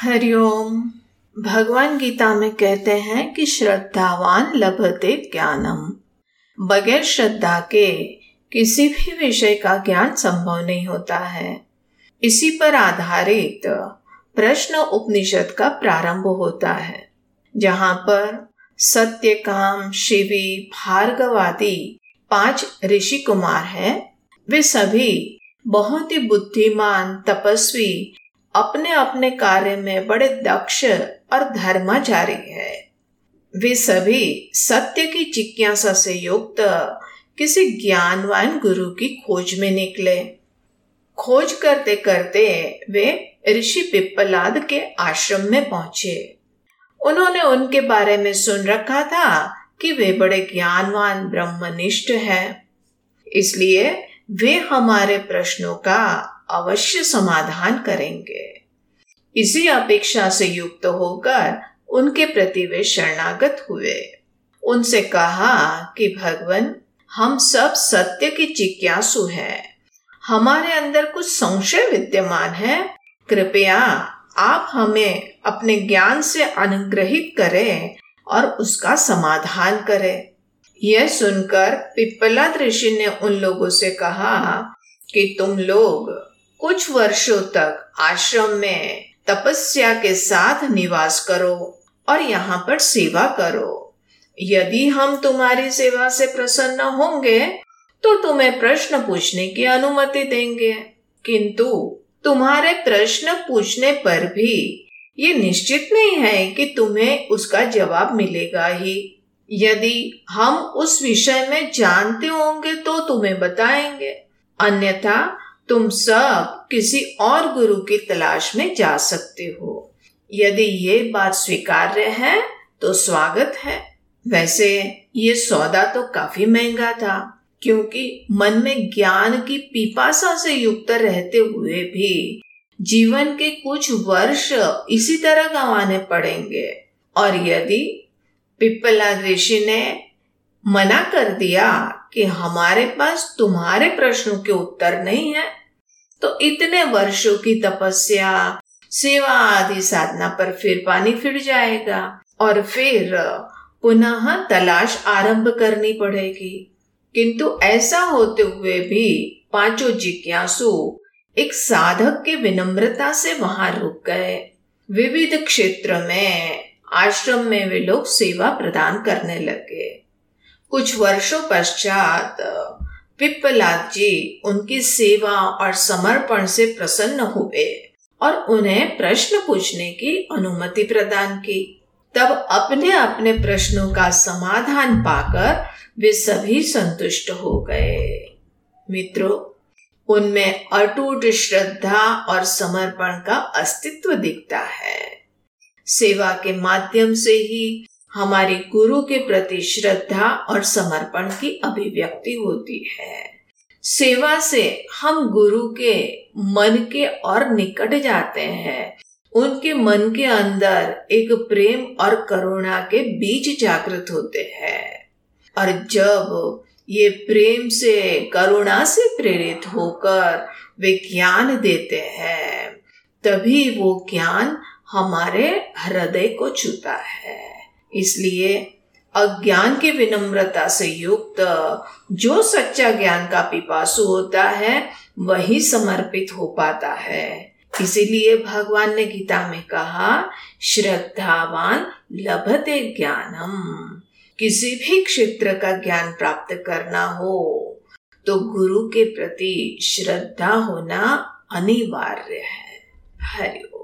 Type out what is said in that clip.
हरिओम भगवान गीता में कहते हैं कि श्रद्धावान लभते ज्ञानम। बगैर श्रद्धा के किसी भी विषय का ज्ञान संभव नहीं होता है। इसी पर आधारित प्रश्न उपनिषद का प्रारंभ होता है, जहाँ पर सत्य, काम, शिवी, भार्गवादी पाँच ऋषि कुमार हैं। वे सभी बहुत ही बुद्धिमान, तपस्वी अपने अपने कार्य में बड़े दक्ष और धर्माचारी है। वे सभी सत्य की जिज्ञासा से युक्त किसी ज्ञानवान गुरु की खोज में निकले। खोज करते करते वे ऋषि पिप्पलाद के आश्रम में पहुँचे। उन्होंने उनके बारे में सुन रखा था कि वे बड़े ज्ञानवान, ब्रह्मनिष्ठ हैं। इसलिए वे हमारे प्रश्नों का अवश्य समाधान करेंगे। इसी अपेक्षा से युक्त होकर उनके प्रति वे शरणागत हुए। उनसे कहा कि, भगवान, हम सब सत्य की जिज्ञासु हैं। हमारे अंदर कुछ संशय विद्यमान है। कृपया आप हमें अपने ज्ञान से अनुग्रहित करें और उसका समाधान करें। यह सुनकर पिपला ऋषि ने उन लोगों से कहा कि, तुम लोग कुछ वर्षों तक आश्रम में तपस्या के साथ निवास करो और यहाँ पर सेवा करो। यदि हम तुम्हारी सेवा से प्रसन्न होंगे तो तुम्हें प्रश्न पूछने की अनुमति देंगे। किंतु तुम्हारे प्रश्न पूछने पर भी ये निश्चित नहीं है कि तुम्हें उसका जवाब मिलेगा ही। यदि हम उस विषय में जानते होंगे तो तुम्हें बताएँगे। अन्यथा तुम सब किसी और गुरु की तलाश में जा सकते हो। यदि ये बात स्वीकार्य है तो स्वागत है। वैसे ये सौदा तो काफ़ी महँगा था, क्योंकि मन में ज्ञान की पिपासा से युक्त रहते हुए भी जीवन के कुछ वर्ष इसी तरह गंवाने पड़ेंगे। और यदि पिपला ऋषि ने मना कर दिया कि हमारे पास तुम्हारे प्रश्नों के उत्तर नहीं है तो इतने वर्षों की तपस्या सेवा आदि साधना पर फिर पानी फिर जाएगा और फिर, पुनः तलाश आरंभ करनी पड़ेगी। किंतु ऐसा होते हुए भी पाँचों जिज्ञासु एक साधक के विनम्रता से वहाँ रुक गए। विविध क्षेत्र में, आश्रम में वे लोग सेवा प्रदान करने लगे। कुछ वर्षों पश्चात पिप्पलाद जी उनकी सेवा और समर्पण से प्रसन्न हुए और उन्हें प्रश्न पूछने की अनुमति प्रदान की। तब अपने अपने प्रश्नों का समाधान पाकर वे सभी संतुष्ट हो गए। मित्रों, उनमें अटूट श्रद्धा और समर्पण का अस्तित्व दिखता है। सेवा के माध्यम से ही हमारे गुरु के प्रति श्रद्धा और समर्पण की अभिव्यक्ति होती है। सेवा से हम गुरु के मन के और निकट जाते हैं। उनके मन के अंदर एक प्रेम और करुणा के बीज जागृत होते हैं। और जब ये प्रेम से, करुणा से प्रेरित होकर वे ज्ञान देते हैं, तभी वो ज्ञान हमारे हृदय को छूता है। इसलिए अज्ञान की विनम्रता से युक्त, जो सच्चा ज्ञान का पिपासु होता है, वही समर्पित हो पाता है। इसीलिए भगवान ने गीता में कहा, श्रद्धावान लभते ज्ञानम। किसी भी क्षेत्र का ज्ञान प्राप्त करना हो तो गुरु के प्रति श्रद्धा होना अनिवार्य है। हरिओम